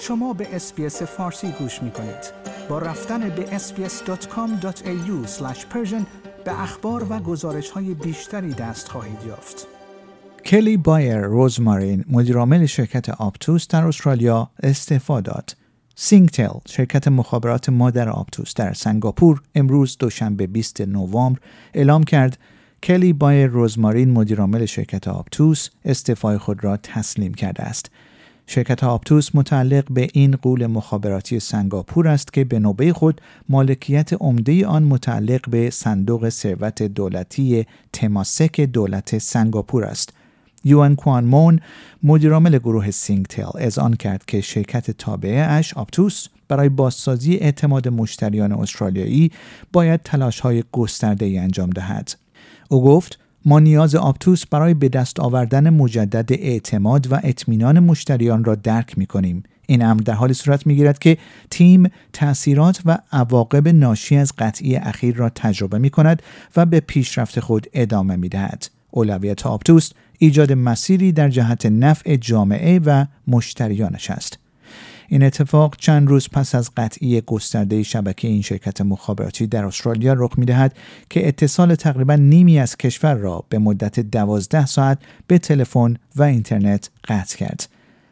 شما به SBS فارسی گوش می کنید. با رفتن به sbs.com.au به اخبار و گزارش های بیشتری دست خواهید یافت. کلی بایر روزمارین مدیرعامل شرکت آپتوس در استرالیا استعفا داد. سینگتل شرکت مخابرات مادر آپتوس در سنگاپور امروز دوشنبه 20 نوامبر اعلام کرد کلی بایر روزمارین مدیرعامل شرکت آپتوس استعفای خود را تسلیم کرده است. شرکت آپتوس متعلق به این غول مخابراتی سنگاپور است که به نوبه خود مالکیت عمده آن متعلق به صندوق ثروت دولتی تماسک دولت سنگاپور است. یوان کوان مون مدیرعامل گروه سینگتل اعلان کرد که شرکت تابعه اش آپتوس برای بازسازی اعتماد مشتریان استرالیایی باید تلاش های گسترده ای انجام دهد. او گفت ما نیاز آپتوس برای به دست آوردن مجدد اعتماد و اطمینان مشتریان را درک می کنیم. این امر در حالی صورت می گیرد که تیم تاثیرات و عواقب ناشی از قطعی اخیر را تجربه می کند و به پیشرفت خود ادامه می دهد. اولویت آپتوس ایجاد مسیری در جهت نفع جامعه و مشتریانش است. این اتفاق چند روز پس از قطعی گسترده شبکه این شرکت مخابراتی در استرالیا رخ می‌دهد که اتصال تقریبا نیمی از کشور را به مدت دوازده ساعت به تلفن و اینترنت قطع کرد.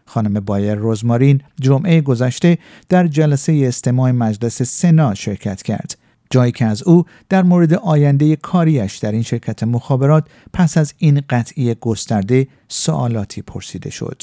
خانم بایر روزمارین جمعه گذشته در جلسه استماع مجلس سنا شرکت کرد. جایی که از او در مورد آینده کاریش در این شرکت مخابرات پس از این قطعی گسترده سوالاتی پرسیده شد.